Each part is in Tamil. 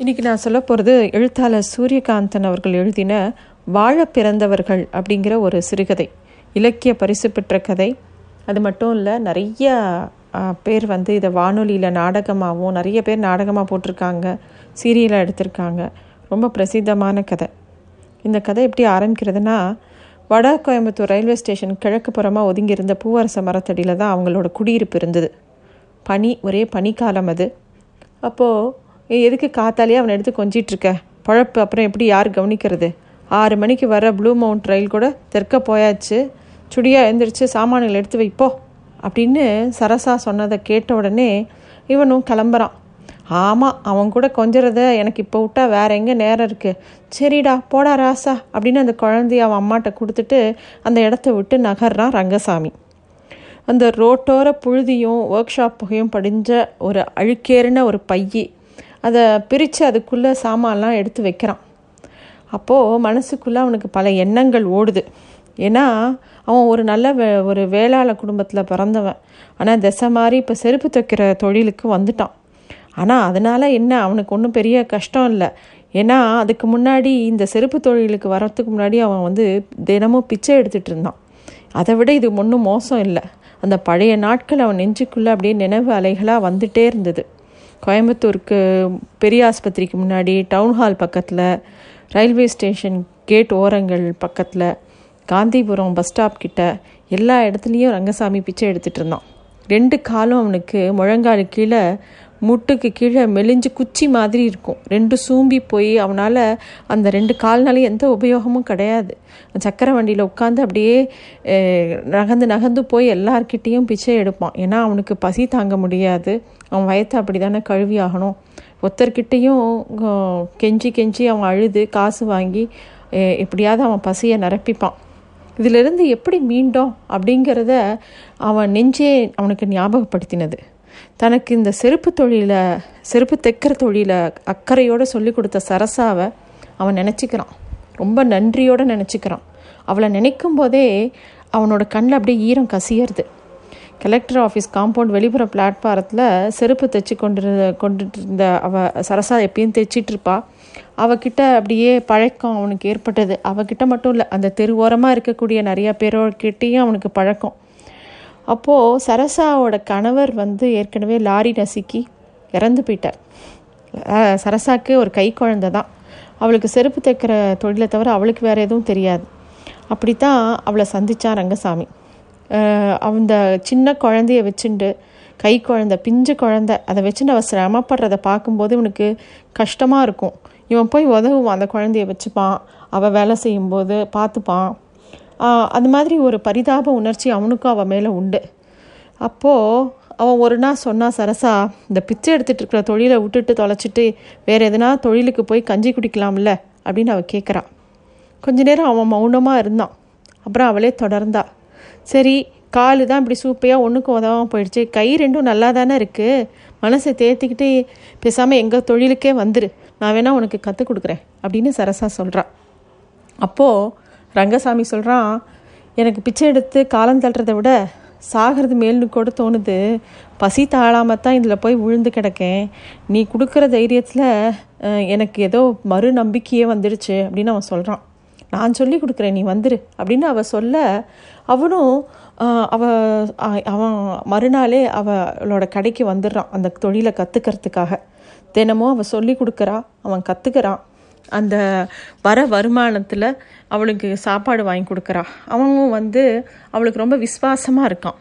இன்றைக்கி நான் சொல்ல போகிறது எழுத்தாளர் சூரியகாந்தன் அவர்கள் எழுதின வாழ பிறந்தவர்கள் அப்படிங்கிற ஒரு சிறுகதை இலக்கிய பரிசு பெற்ற கதை. அது மட்டும் இல்லை நிறைய பேர் வந்து இதை வானொலியில் நாடகமாகவும் நிறைய பேர் நாடகமாக போட்டிருக்காங்க சீரியலாக எடுத்திருக்காங்க. ரொம்ப பிரசித்தமான கதை. இந்த கதை எப்படி ஆரம்பிக்கிறதுனா வட கோயம்புத்தூர் ரயில்வே ஸ்டேஷன் கிழக்கு புறமாக ஒதுங்கியிருந்த பூவரச மரத்தடியில் தான் அவங்களோட குடியிருப்பு இருந்தது. பனி ஒரே பனிக்காலம் அது. அப்போது எதுக்கு காத்தாலே அவனை எடுத்து கொஞ்சிகிட்ருக்க பழப்பு அப்புறம் எப்படி யார் கவனிக்கிறது? ஆறு மணிக்கு வர ப்ளூ மவுண்ட் ரயில் கூட தெற்க போயாச்சு. சுடியாக எழுந்திரிச்சு சாமான்கள் எடுத்து வைப்போ அப்படின்னு சரசா சொன்னதை கேட்ட உடனே இவனும் கிளம்புறான். ஆமாம் அவன் கூட கொஞ்சறத எனக்கு இப்போ விட்டா வேற எங்கே நேரம் இருக்குது சரிடா போடா ராசா அப்படின்னு அந்த குழந்தைய அவன் அம்மாட்ட கொடுத்துட்டு அந்த இடத்த விட்டு நகர்றான் ரங்கசாமி. அந்த ரோட்டோர புழுதியும் ஒர்க் ஷாப் புகையும் படிஞ்ச ஒரு அழுக்கேறின ஒரு பையி. அதை பிரித்து அதுக்குள்ளே சாமான்லாம் எடுத்து வைக்கிறான். அப்போது மனசுக்குள்ளே அவனுக்கு பல எண்ணங்கள் ஓடுது. ஏன்னா அவன் ஒரு நல்ல வே ஒரு வேளாள குடும்பத்தில் பிறந்தவன். ஆனால் திசை மாதிரி இப்போ செருப்பு தைக்கிற தொழிலுக்கு வந்துட்டான். ஆனால் அதனால் என்ன? அவனுக்கு ஒன்றும் பெரிய கஷ்டம் இல்லை. ஏன்னா அதுக்கு முன்னாடி இந்த செருப்பு தொழிலுக்கு வரத்துக்கு முன்னாடி அவன் வந்து தினமும் பிச்சை எடுத்துகிட்டு இருந்தான். அதை விட இது ஒன்றும் மோசம் இல்லை. அந்த பழைய நாட்கள் அவன் நெஞ்சுக்குள்ளே அப்படியே நினைவு அலைகளாக வந்துட்டே இருந்தது. கோயம்புத்தூருக்கு பெரிய ஆஸ்பத்திரிக்கு முன்னாடி டவுன் ஹால் பக்கத்தில் ரயில்வே ஸ்டேஷன் கேட் ஓரங்கள் பக்கத்தில் காந்திபுரம் பஸ் ஸ்டாப் கிட்ட எல்லா இடத்துலையும் ரங்கசாமி பிச்சை எடுத்துகிட்டு இருந்தான். ரெண்டு காலும் அவனுக்கு முழங்கால் கீழே முட்டுக்கு கீழே மெலிஞ்சு குச்சி மாதிரி இருக்கும். ரெண்டு சூம்பி போய் அவனால் அந்த ரெண்டு கால்னாலே எந்த உபயோகமும் கிடையாது. சக்கரை வண்டியில் உட்காந்து அப்படியே நகர்ந்து நகர்ந்து போய் எல்லார்கிட்டேயும் பிச்சை எடுப்பான். ஏன்னா அவனுக்கு பசி தாங்க முடியாது. அவன் வயத்தை அப்படி தானே கழுவி ஆகணும். ஒருத்தர்கிட்டையும் கெஞ்சி கெஞ்சி அவன் அழுது காசு வாங்கி எப்படியாவது அவன் பசியை நிரப்பிப்பான். இதிலிருந்து எப்படி மீண்டோம் அப்படிங்கிறத அவன் நெஞ்சே அவனுக்கு ஞாபகப்படுத்தினது. தனக்கு இந்த செருப்பு தொழிலை செருப்பு தைக்கிற தொழிலை அக்கறையோடு சொல்லி கொடுத்த சரசாவை அவன் நினச்சிக்கிறான். ரொம்ப நன்றியோடு நினச்சிக்கிறான். அவளை நினைக்கும் போதே அவனோட கண்ணில் அப்படியே ஈரம் கசியறது. கலெக்டர் ஆஃபீஸ் காம்பவுண்ட் வெளிப்புற பிளாட்பாரத்தில் செருப்பு தைச்சி கொண்டு கொண்டுட்டு இருந்த அவள் சரசா எப்பயும் தைச்சிட்ருப்பா அவகிட்ட அப்படியே பழக்கம் அவனுக்கு ஏற்பட்டது. அவகிட்ட மட்டும் இல்லை அந்த தெருவோரமாக இருக்கக்கூடிய நிறையா பேரோக்கிட்டேயும் அவனுக்கு பழக்கம். அப்போது சரசாவோட கணவர் வந்து ஏற்கனவே லாரி நசுக்கி இறந்து போயிட்டார். சரசாக்கு ஒரு கை குழந்தை தான். அவளுக்கு செருப்பு தைக்கிற தொழிலை தவிர அவளுக்கு வேறு எதுவும் தெரியாது. அப்படித்தான் அவளை சந்தித்தான் ரங்கசாமி. அந்த சின்ன குழந்தைய வச்சுண்டு கை குழந்தை பிஞ்சு குழந்த அதை வச்சுட்டு அவள் சிரமப்படுறதை பார்க்கும்போது இவனுக்கு கஷ்டமாக இருக்கும். இவன் போய் உதவுவான் அந்த குழந்தைய வச்சுப்பான் அவள் வேலை செய்யும்போது பார்த்துப்பான். அது அந்த மாதிரி ஒரு பரிதாப உணர்ச்சி அவனுக்கும் அவன் மேலே உண்டு. அப்போது அவன் ஒரு நாள் சொன்னா சரசா இந்த பிச்சை எடுத்துட்டு இருக்கிற தொழிலை விட்டுட்டு தொலைச்சிட்டு வேற எதுனா தொழிலுக்கு போய் கஞ்சி குடிக்கலாம்ல? அப்படின்னு அவள் கேட்குறான் கொஞ்ச நேரம் அவன் மௌனமாக இருந்தான். அப்புறம் அவளே தொடர்ந்தா. சரி காலு தான் இப்படி சூப்பையாக ஒன்றுக்கும் உதவாமல் போயிடுச்சு. கை ரெண்டும் நல்லா தானே இருக்குது மனசை தேர்த்திக்கிட்டு பேசாமல் எங்கள் தொழிலுக்கே வந்துரு. நான் வேணால் உனக்கு கற்றுக் கொடுக்குறேன் அப்படின்னு சரசா சொல்கிறான் அப்போது ரங்கசாமி சொல்கிறான் எனக்கு பிச்சை எடுத்து காலம் தள்ளுறதை விட சாகிறது மேல்னு கூட தோணுது. பசி தாழாமல் தான் இதில் போய் விழுந்து கிடக்கேன். நீ கொடுக்குற தைரியத்தில் எனக்கு ஏதோ மறு நம்பிக்கையே வந்துடுச்சு அப்படின்னு அவன் சொல்கிறான் நான் சொல்லி கொடுக்குறேன் நீ வந்துரு அப்படின்னு அவ சொல்ல அவனும் அவ அவன் மறுநாளே அவளோட கடைக்கு வந்துடுறான் அந்த தொழிலை கற்றுக்கிறதுக்காக தினமும் அவள் சொல்லி கொடுக்குறா அவன் கற்றுக்கிறான் அந்த வர வருமானத்தில் அவளுக்கு சாப்பாடு வாங்கி கொடுக்குறா. அவனும் வந்து அவளுக்கு ரொம்ப விசுவாசமாக இருக்கான்.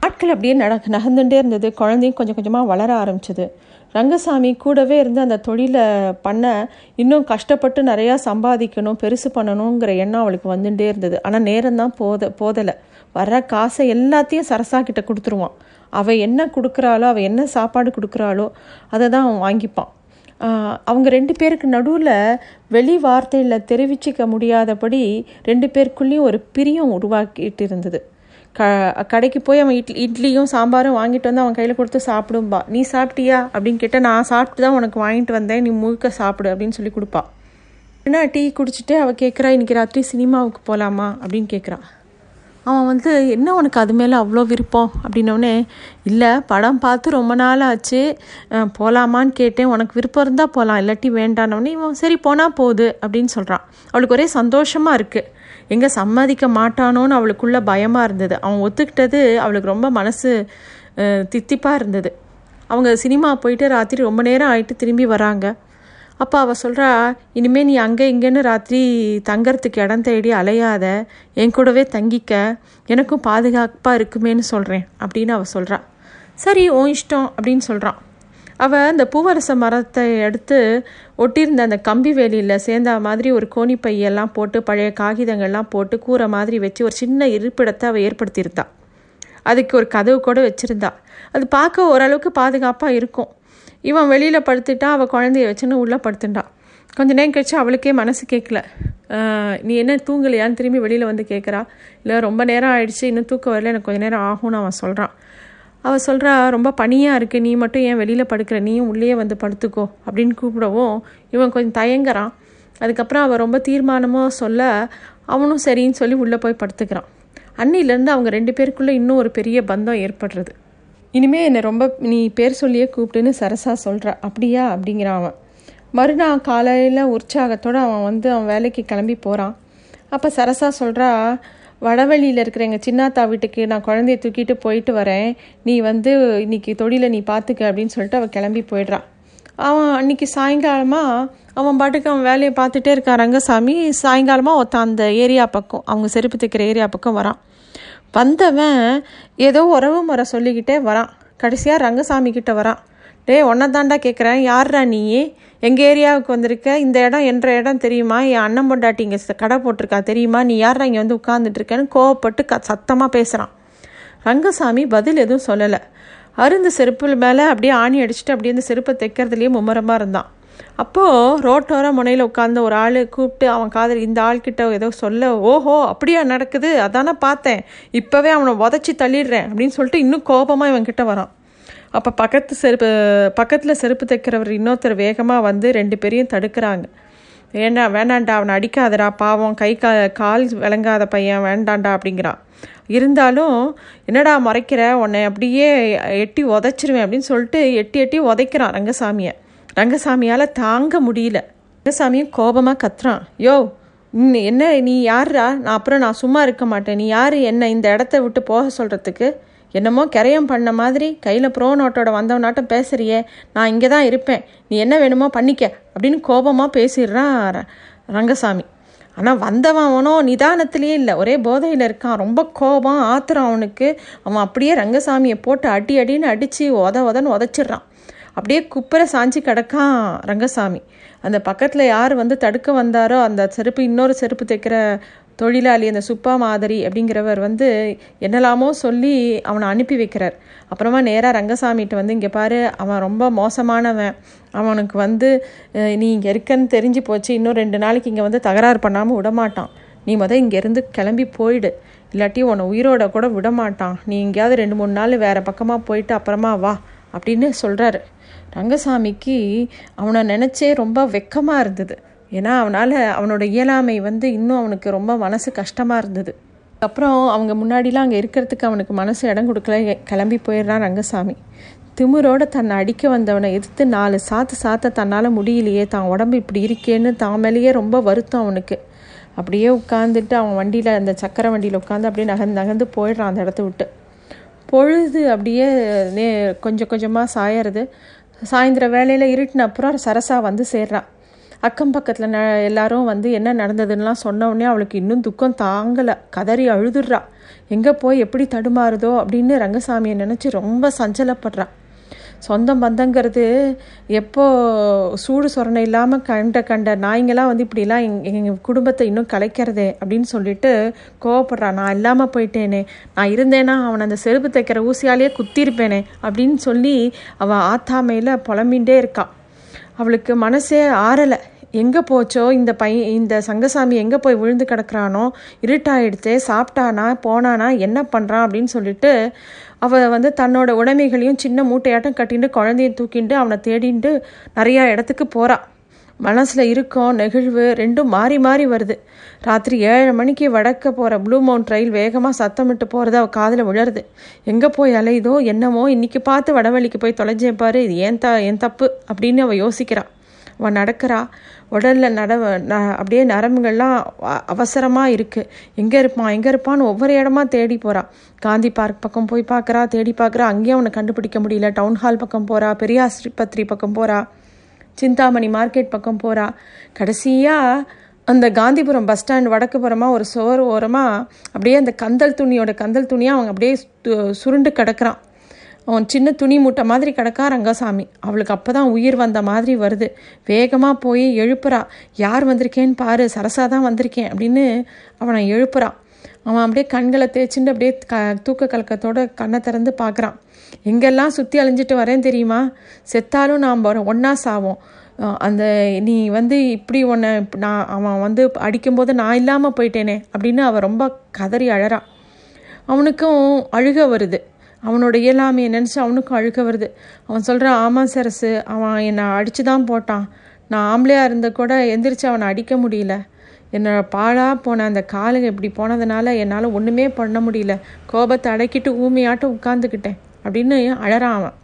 நாட்கள் அப்படியே நட நகர்ந்துட்டே இருந்தது. குழந்தையும் கொஞ்சம் கொஞ்சமாக வளர ஆரம்பிச்சது. ரங்கசாமி கூடவே இருந்து அந்த தொழிலை பண்ண இன்னும் கஷ்டப்பட்டு நிறையா சம்பாதிக்கணும் பெருசு பண்ணணுங்கிற எண்ணம் அவளுக்கு வந்துட்டே இருந்தது. ஆனால் நேரம்தான் போத போதலை. வர்ற காசை எல்லாத்தையும் சரசா கிட்ட கொடுத்துருவான். அவள் என்ன கொடுக்குறாளோ அவள் என்ன சாப்பாடு கொடுக்குறாளோ அதை தான் அவன் வாங்கிப்பான். அவங்க ரெண்டு பேருக்கு நடுவில் வெளி வார்த்தையில் தெரிவிச்சிக்க முடியாதபடி ரெண்டு பேருக்குள்ளேயும் ஒரு பிரியம் உருவாக்கிட்டு இருந்தது. க கடைக்கு போய் அவன் இட்லி இட்லியும் சாம்பாரும் வாங்கிட்டு வந்து அவன் கையில் கொடுத்து சாப்பிடும்பா. நீ சாப்பிட்டியா? அப்படின்னு கேட்டால் நான் சாப்பிட்டு தான் உனக்கு வாங்கிட்டு வந்தேன் நீ முழுக்க சாப்பிடு அப்படின்னு சொல்லி கொடுப்பா. என்ன டீ குடிச்சிட்டு அவள் கேட்குறா இன்னைக்கு ராத்திரி சினிமாவுக்கு போகலாமா அப்படின்னு கேட்குறான் அவன் வந்து என்ன உனக்கு அது மேலே அவ்வளோ விருப்பம்? அப்படின்னோடனே இல்லை படம் பார்த்து ரொம்ப நாள் ஆச்சு. போகலாமான்னு கேட்டேன். உனக்கு விருப்பம் இருந்தால் போகலாம் இல்லாட்டி வேண்டானோடனே இவன் சரி போனால் போகுது அப்படின்னு சொல்கிறான் அவளுக்கு ஒரே சந்தோஷமாக இருக்குது எங்கே சம்மதிக்க மாட்டானோன்னு அவளுக்குள்ள பயமாக இருந்தது. அவன் ஒத்துக்கிட்டது அவளுக்கு ரொம்ப மனசு தித்திப்பாக இருந்தது. அவங்க சினிமா போயிட்டு ராத்திரி ரொம்ப நேரம் ஆயிட்டு திரும்பி வராங்க. அப்போ அவள் சொல்கிறா இனிமேல் நீ அங்கே இங்கேன்னு ராத்திரி தங்கறதுக்கு இடம் தேடி அலையாத என் கூடவே தங்கிக்க எனக்கும் பாதுகாப்பாக இருக்குமேன்னு சொல்கிறேன் அப்படின்னு அவள் சொல்கிறா சரி உன் இஷ்டம் அப்படின்னு சொல்கிறான் அவள் அந்த பூவரச மரத்தை எடுத்து ஒட்டியிருந்த அந்த கம்பி வேலியில் சேர்ந்த மாதிரி ஒரு கோணி பையெல்லாம் போட்டு பழைய காகிதங்கள்லாம் போட்டு கூரை மாதிரி வச்சு ஒரு சின்ன இருப்பிடத்தை அவள் ஏற்படுத்தியிருந்தா. அதுக்கு ஒரு கதவு கூட வச்சுருந்தா. அது பார்க்க ஓரளவுக்கு பாதுகாப்பாக இருக்கும். இவன் வெளியில் படுத்துட்டா அவள் குழந்தைய வச்சுன்னு உள்ளே படுத்துட்டான் கொஞ்ச நேரம் கழிச்சு அவளுக்கே மனசு கேட்கல நீ என்ன தூங்கலையான்னு திரும்பி வெளியில் வந்து கேட்குறா இல்லை ரொம்ப நேரம் ஆயிடுச்சு இன்னும் தூக்கம் வரல எனக்கு கொஞ்ச நேரம் ஆகும்னு அவன் சொல்கிறான் அவள் சொல்கிறா ரொம்ப பனியாக இருக்குது நீ மட்டும் ஏன் வெளியில் படுக்கிற? நீயும் உள்ளே வந்து படுத்துக்கோ அப்படின்னு கூப்பிடவும் இவன் கொஞ்சம் தயங்குறான். அதுக்கப்புறம் அவள் ரொம்ப தீர்மானமாக சொல்ல அவனும் சரின்னு சொல்லி உள்ளே போய் படுத்துக்கிறான். அன்னிலேருந்து அவங்க ரெண்டு பேருக்குள்ளே இன்னும் ஒரு பெரிய பந்தம் ஏற்படுறது. இனிமே என்னை ரொம்ப நீ பேர் சொல்லியே கூப்பிட்டுன்னு சரசா சொல்கிறா அப்படியா? அப்படிங்கிறான் அவன். மறுநாள் காலையில் உற்சாகத்தோடு அவன் வந்து அவன் வேலைக்கு கிளம்பி போகிறான் அப்போ சரசா சொல்கிறா வடவழியில் இருக்கிற எங்கள் சின்னாத்தா வீட்டுக்கு நான் குழந்தைய தூக்கிட்டு போயிட்டு வரேன். நீ வந்து இன்னைக்கு தொழிலை நீ பார்த்துக்க அப்படின்னு சொல்லிட்டு அவள் கிளம்பி போயிடுறான். அவன் அன்னைக்கு சாயங்காலமாக அவன் பாட்டுக்கு அவன் வேலையை பார்த்துட்டே இருக்கான் ரங்கசாமி. சாயங்காலமாக ஒருத்தன் அந்த ஏரியா பக்கம் அவங்க செருப்பு தைக்கிற ஏரியா பக்கம் வரான். வந்தவன் ஏதோ உறவு முறை சொல்லிக்கிட்டே வரான். கடைசியாக ரங்கசாமி கிட்ட வரான். டேய் ஒன்றை தாண்டா கேட்குறேன் யார்ரா நீ? எங்கள் ஏரியாவுக்கு வந்திருக்க? இந்த இடம் என்ற இடம் தெரியுமா? என் அண்ணன் பொண்டாட்டி இங்கே கடை போட்டிருக்கா? தெரியுமா? நீ யார்ரா இங்கே வந்து உட்காந்துட்டு இருக்கேன்னு கோவப்பட்டு க சத்தமாக பேசுகிறான் ரங்கசாமி பதில் எதுவும் சொல்லலை. அருந்து செருப்பு மேலே அப்படியே ஆணி அடிச்சுட்டு அப்படியே அந்த செருப்பை தைக்கிறதுலேயே மும்முரமாக இருந்தான். அப்போது ரோட்டோர முனையில் உட்கார்ந்த ஒரு ஆள் கூப்பிட்டு அவன் காதல் இந்த ஆள்கிட்ட ஏதோ சொல்ல ஓஹோ அப்படியா நடக்குது? அதானே பார்த்தேன். இப்போவே அவனை உதச்சி தள்ளிடுறேன் அப்படின்னு சொல்லிட்டு இன்னும் கோபமாக இவன்கிட்ட வரான். அப்போ பக்கத்து செருப்பு பக்கத்தில் செருப்பு தைக்கிறவர் இன்னொருத்தர் வேகமாக வந்து ரெண்டு பேரையும் தடுக்கிறாங்க. ஏண்டா வேண்டாண்டா அவனை அடிக்காதடா பாவம் கை கா கால் விளங்காத பையன் வேண்டாண்டா அப்படிங்கிறான். இருந்தாலும் என்னடா முறைக்கிற? உன்னை அப்படியே எட்டி உதைச்சிருவேன் அப்படின்னு சொல்லிட்டு எட்டி எட்டி உதைக்கிறான் ரங்கசாமியை. ரங்கசாமியால் தாங்க முடியல. ரங்கசாமியும் கோபமாக கத்துறான். யோ என்ன நீ யாருடா நான் அப்புறம் நான் சும்மா இருக்க மாட்டேன். நீ யார்? என்ன இந்த இடத்த விட்டு போக சொல்கிறதுக்கு என்னமோ கரையம் பண்ண மாதிரி கையில் ப்ரோ நோட்டோட வந்தவனாட்டம் பேசுறியே. நான் இங்கே தான் இருப்பேன். நீ என்ன வேணுமோ பண்ணிக்க அப்படின்னு கோபமாக பேசிடுறான் ர- ரங்கசாமி. ஆனால் வந்தவன் அவனும் நிதானத்திலே இல்லை. ஒரே போதையில் இருக்கான். ரொம்ப கோபம் ஆத்திரம் அவனுக்கு. அவன் அப்படியே ரங்கசாமியை போட்டு அடி அடின்னு அடித்து உத உதன்னு உதச்சிடுறான். அப்படியே குப்பரை சாஞ்சி கிடக்கான் ரங்கசாமி. அந்த பக்கத்தில் யார் வந்து தடுக்க வந்தாரோ அந்த செருப்பு இன்னொரு செருப்பு தைக்கிற தொழிலாளி அந்த சுப்பா மாதிரி அப்படிங்கிறவர் வந்து என்னெல்லாமோ சொல்லி அவனை அனுப்பி வைக்கிறார். அப்புறமா நேராக ரங்கசாமிகிட்ட வந்து இங்கே பாரு அவன் ரொம்ப மோசமானவன். அவனுக்கு வந்து நீ இங்கே இருக்கன்னு தெரிஞ்சு போச்சு. இன்னும் ரெண்டு நாளைக்கு இங்கே வந்து தகராறு பண்ணாமல் விடமாட்டான். நீ மொதல் இங்கேருந்து கிளம்பி போயிடு. இல்லாட்டி உன்னை உயிரோட கூட விடமாட்டான். நீ எங்கேயாவது ரெண்டு மூணு நாள் வேறு பக்கமாக போயிட்டு அப்புறமா வா. அப்படின்னு சொல்கிறாரு ரங்கசாமிக்கு அவனை நினச்சே ரொம்ப வெக்கமாக இருந்தது. ஏன்னா அவனால் அவனோட இயலாமை வந்து இன்னும் அவனுக்கு ரொம்ப மனசு கஷ்டமாக இருந்தது. அப்புறம் அவங்க முன்னாடிலாம் அங்கே இருக்கிறதுக்கு அவனுக்கு மனசு இடம் கொடுக்கல. கிளம்பி போயிடுறான் ரங்கசாமி. திமுரோட தன்னை அடிக்க வந்தவனை எதிர்த்து நாலு சாத்து சாத்த தன்னால் முடியலையே தான் உடம்பு இப்படி இருக்கேன்னு தான் மேலேயே ரொம்ப வருத்தம் அவனுக்கு. அப்படியே உட்காந்துட்டு அவன் வண்டியில் அந்த சக்கரை வண்டியில் உட்காந்து அப்படியே நகர்ந்து நகர்ந்து போயிடுறான் அந்த இடத்த விட்டு. பொழுது அப்படியே நே கொஞ்சம் கொஞ்சமாக சாயறது. சாயந்தர வேலையில் இருட்டின அப்புறம் சரசா வந்து சேர்றான் அக்கம் பக்கத்தில் ந எல்லாரும் வந்து என்ன நடந்ததுன்னெலாம் சொன்னோடனே அவளுக்கு இன்னும் துக்கம் தாங்கலை. கதறி அழுதுடுறா எங்கே போய் எப்படி தடுமாறுதோ? அப்படின்னு ரங்கசாமியை நினச்சி ரொம்ப சஞ்சலப்படுறான் சொந்தம் பந்தங்கிறது எப்போ சூடு சொரணை இல்லாமல் கண்ட கண்ட நாய்ங்களாம் வந்து இப்படிலாம் எங் எங்கள் குடும்பத்தை இன்னும் கலைக்கிறதே அப்படின்னு சொல்லிட்டு கோவப்படுறான் நான் இல்லாமல் போயிட்டேனே. நான் இருந்தேன்னா அவனை அந்த செருப்பு தைக்கிற ஊசியாலேயே குத்திருப்பேனே அப்படின்னு சொல்லி அவள் ஆத்தாமையில் புலம்பின்ண்டே இருக்காள் அவளுக்கு மனசே ஆறலை. எங்கே போச்சோ இந்த பையன் இந்த சங்கசாமி எங்கே போய் விழுந்து கிடக்குறானோ இருட்டாயிடுச்சே சாப்பிட்டானா போனானா என்ன பண்ணுறான் அப்படின்னு சொல்லிட்டு அவள் வந்து தன்னோட உடைமைகளையும் சின்ன மூட்டையாட்டம் கட்டிட்டு குழந்தைய தூக்கிட்டு அவனை தேடிட்டு நிறையா இடத்துக்கு போகிறான் மனசில் இருக்கும் நெகிழ்வு ரெண்டும் மாறி மாறி வருது. ராத்திரி ஏழு மணிக்கு வடக்க போகிற ப்ளூ மவுண்ட் ரயில் வேகமாக சத்தமிட்டு போகிறது அவள் காதில் விழருது. எங்கே போய் அலையுதோ என்னமோ இன்றைக்கி பார்த்து வடவழிக்கு போய் தொலைஞ்சே இது ஏன் த என் தப்பு அப்படின்னு அவள் யோசிக்கிறாள் அவள் நடக்கிறா. உடலில் நட அப்படியே நரம்புகள்லாம் அவசரமாக இருக்குது எங்கே இருப்பான் எங்கே இருப்பான்னு ஒவ்வொரு இடமா தேடி போகிறா காந்தி பார்க் பக்கம் போய் பார்க்குறா தேடி பார்க்குறா. அங்கேயும் அவனை கண்டுபிடிக்க முடியல. டவுன் ஹால் பக்கம் போகிறா பெரியாஸ்பத்திரி பக்கம் போகிறா சிந்தாமணி மார்க்கெட் பக்கம் போகிறா கடைசியாக அந்த காந்திபுரம் பஸ் ஸ்டாண்ட் வடக்கு புறமாக ஒரு சோறு ஓரமாக அப்படியே அந்த கந்தல் துணியோட கந்தல் துணியாக அவங்க அப்படியே சுருண்டு கிடக்கிறான். அவன் சின்ன துணி மூட்டை மாதிரி கிடக்கா ரங்கசாமி. அவளுக்கு அப்போ தான் உயிர் வந்த மாதிரி வருது. வேகமாக போய் எழுப்புறா. யார் வந்திருக்கேன்னு பாரு. சரசா தான் வந்திருக்கேன் அப்படின்னு அவனை எழுப்புறான் அவன் அப்படியே கண்களை தேய்ச்சிட்டு அப்படியே க தூக்க கலக்கத்தோட கண்ணை திறந்து பார்க்குறான் எங்கெல்லாம் சுற்றி அழிஞ்சிட்டு வரேன் தெரியுமா? செத்தாலும் நாம் ஒன்றா சாவோம். அந்த நீ வந்து இப்படி உன்னை நான் அவன் வந்து அடிக்கும்போது நான் இல்லாமல் போயிட்டேனே அப்படின்னு அவன் ரொம்ப கதறி அழறான் அவனுக்கும் அழுக வருது. அவனோட இயலாமையை நினச்சி அவனுக்கும் அழுக வருது. அவன் சொல்கிறான் ஆமாம் சரசு அவன் என்னை அடித்து தான் போட்டான். நான் ஆம்பளையாக இருந்த கூட எந்திரிச்சு அவனை அடிக்க முடியல. என்னோட பாழாக போன அந்த காலுங்க இப்படி போனதுனால என்னால் ஒன்றுமே பண்ண முடியல. கோபத்தை அடக்கிட்டு ஊமையாட்டம் உட்காந்துக்கிட்டேன் அப்படின்னு அழறான் அவன்.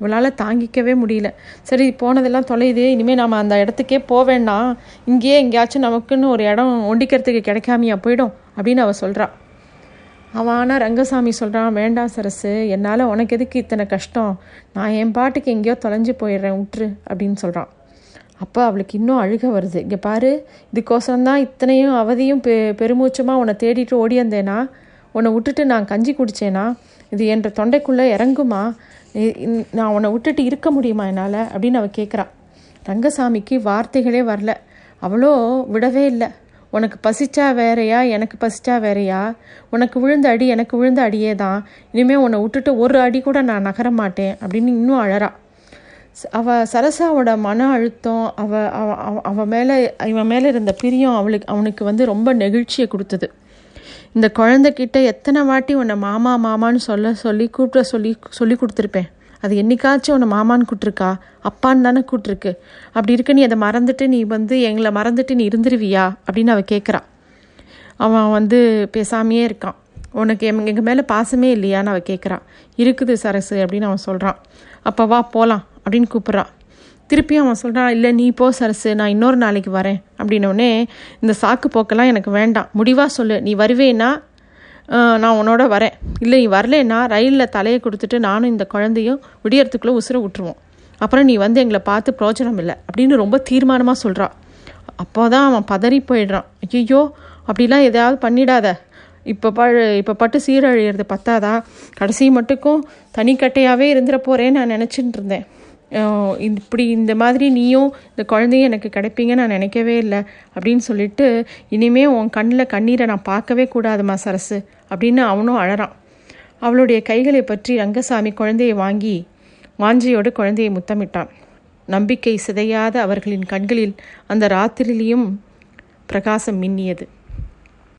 இவளால் தாங்கிக்கவே முடியல. சரி போனதெல்லாம் தொலையுது. இனிமேல் நாம் அந்த இடத்துக்கே போவேன்னா இங்கேயே எங்கேயாச்சும் நமக்குன்னு ஒரு இடம் ஒண்டிக்கிறதுக்கு கிடைக்காமையா போயிடும் அப்படின்னு அவள் சொல்கிறாள் அவன் ஆனால் ரங்கசாமி சொல்கிறான் வேண்டாம் சரசு என்னால் உனக்கு எதுக்கு இத்தனை கஷ்டம்? நான் என் பாட்டுக்கு எங்கேயோ தொலைஞ்சு போயிடுறேன் விட்டுரு அப்படின்னு சொல்கிறான் அப்போ அவளுக்கு இன்னும் அழுக வருது. இங்கே பாரு இதுக்கோசரம் தான் இத்தனையும் அவதியும் பெ பெருமூச்சமாக உன்னை தேடிட்டு ஓடியந்தேனா உன்னை விட்டுட்டு நான் கஞ்சி குடித்தேனா இது என்ற தொண்டைக்குள்ளே இறங்குமா? நான் உன்னை விட்டுட்டு இருக்க முடியுமா என்னால்? அப்படின்னு அவள் கேட்குறான் ரங்கசாமிக்கு வார்த்தைகளே வரல. அவளோ விடவே இல்லை. உனக்கு பசிச்சா வேறையா? எனக்கு பசிச்சா வேறையா? உனக்கு விழுந்த அடி எனக்கு விழுந்த அடியே தான். இனிமேல் உன்னை விட்டுட்டு ஒரு அடி கூட நான் நகர மாட்டேன் அப்படின்னு இன்னும் அழறா. அவ சரசாவோட மன அழுத்தம் அவ அவ மேலே இவன் மேலே இருந்த பிரியம் அவளுக்கு அவனுக்கு வந்து ரொம்ப நெகிழ்ச்சியை கொடுத்தது. இந்த குழந்தைக்கிட்ட எத்தனை வாட்டி உன்னை மாமா மாமான்னு சொல்ல சொல்லி கூப்பிட சொல்லி சொல்லி கொடுத்துருப்பேன். அது என்னைக்காச்சும் உன்னை மாமான்னு கூட்டிருக்கா அப்பான்னு தானே கூட்டிருக்கு அப்படி இருக்க நீ அதை மறந்துட்டு நீ வந்து எங்களை மறந்துட்டு நீ இருந்துருவியா? அப்படின்னு அவள் கேட்குறான் அவன் வந்து பேசாமையே இருக்கான். உனக்கு எங் எங்கள் மேலே பாசமே இல்லையான்னு அவள் கேட்குறான் இருக்குது சரசு அப்படின்னு அவன் சொல்கிறான் அப்போ வா போகலாம் அப்படின்னு கூப்பிட்றான் திருப்பியும் அவன் சொல்கிறான் இல்லை நீ போ சரசு நான் இன்னொரு நாளைக்கு வரேன். அப்படின்னோடனே இந்த சாக்கு போக்கெல்லாம் எனக்கு வேண்டாம். முடிவாக சொல்லு. நீ வருவேன்னா நான் உன்னோட வரேன். இல்லை நீ வரலன்னா ரயிலில் தலையை கொடுத்துட்டு நானும் இந்த குழந்தையும் விடியறதுக்குள்ளே உசுரை விட்டுருவோம் அப்புறம் நீ வந்து எங்களை பார்த்து பிரோஜனம் இல்லை அப்படின்னு ரொம்ப தீர்மானமாக சொல்கிறான் அப்போ தான் அவன் பதறி போயிடுறான். ஐயோ அப்படிலாம் எதாவது பண்ணிடாத. இப்போ ப இப்போ பட்டு சீரழியிறது பத்தாதா? கடைசி மட்டுக்கும் தனிக்கட்டையாகவே இருந்துட போகிறேன்னு நான் நினச்சிட்டு இருந்தேன். இப்படி இந்த மாதிரி நீயும் இந்த குழந்தையும் எனக்கு கிடைப்பீங்க நான் நினைக்கவே இல்லை அப்படின்னு சொல்லிட்டு இனிமே உன் கண்ணில் கண்ணீரை நான் பார்க்கவே கூடாதுமா சரசு அப்படின்னு அவனும் அழறான். அவளுடைய கைகளை பற்றி ரங்கசாமி குழந்தையை வாங்கி வாஞ்சியோடு குழந்தையை முத்தமிட்டான். நம்பிக்கை சிதையாத அவர்களின் கண்களில் அந்த ராத்திரிலையும் பிரகாசம் மின்னியது.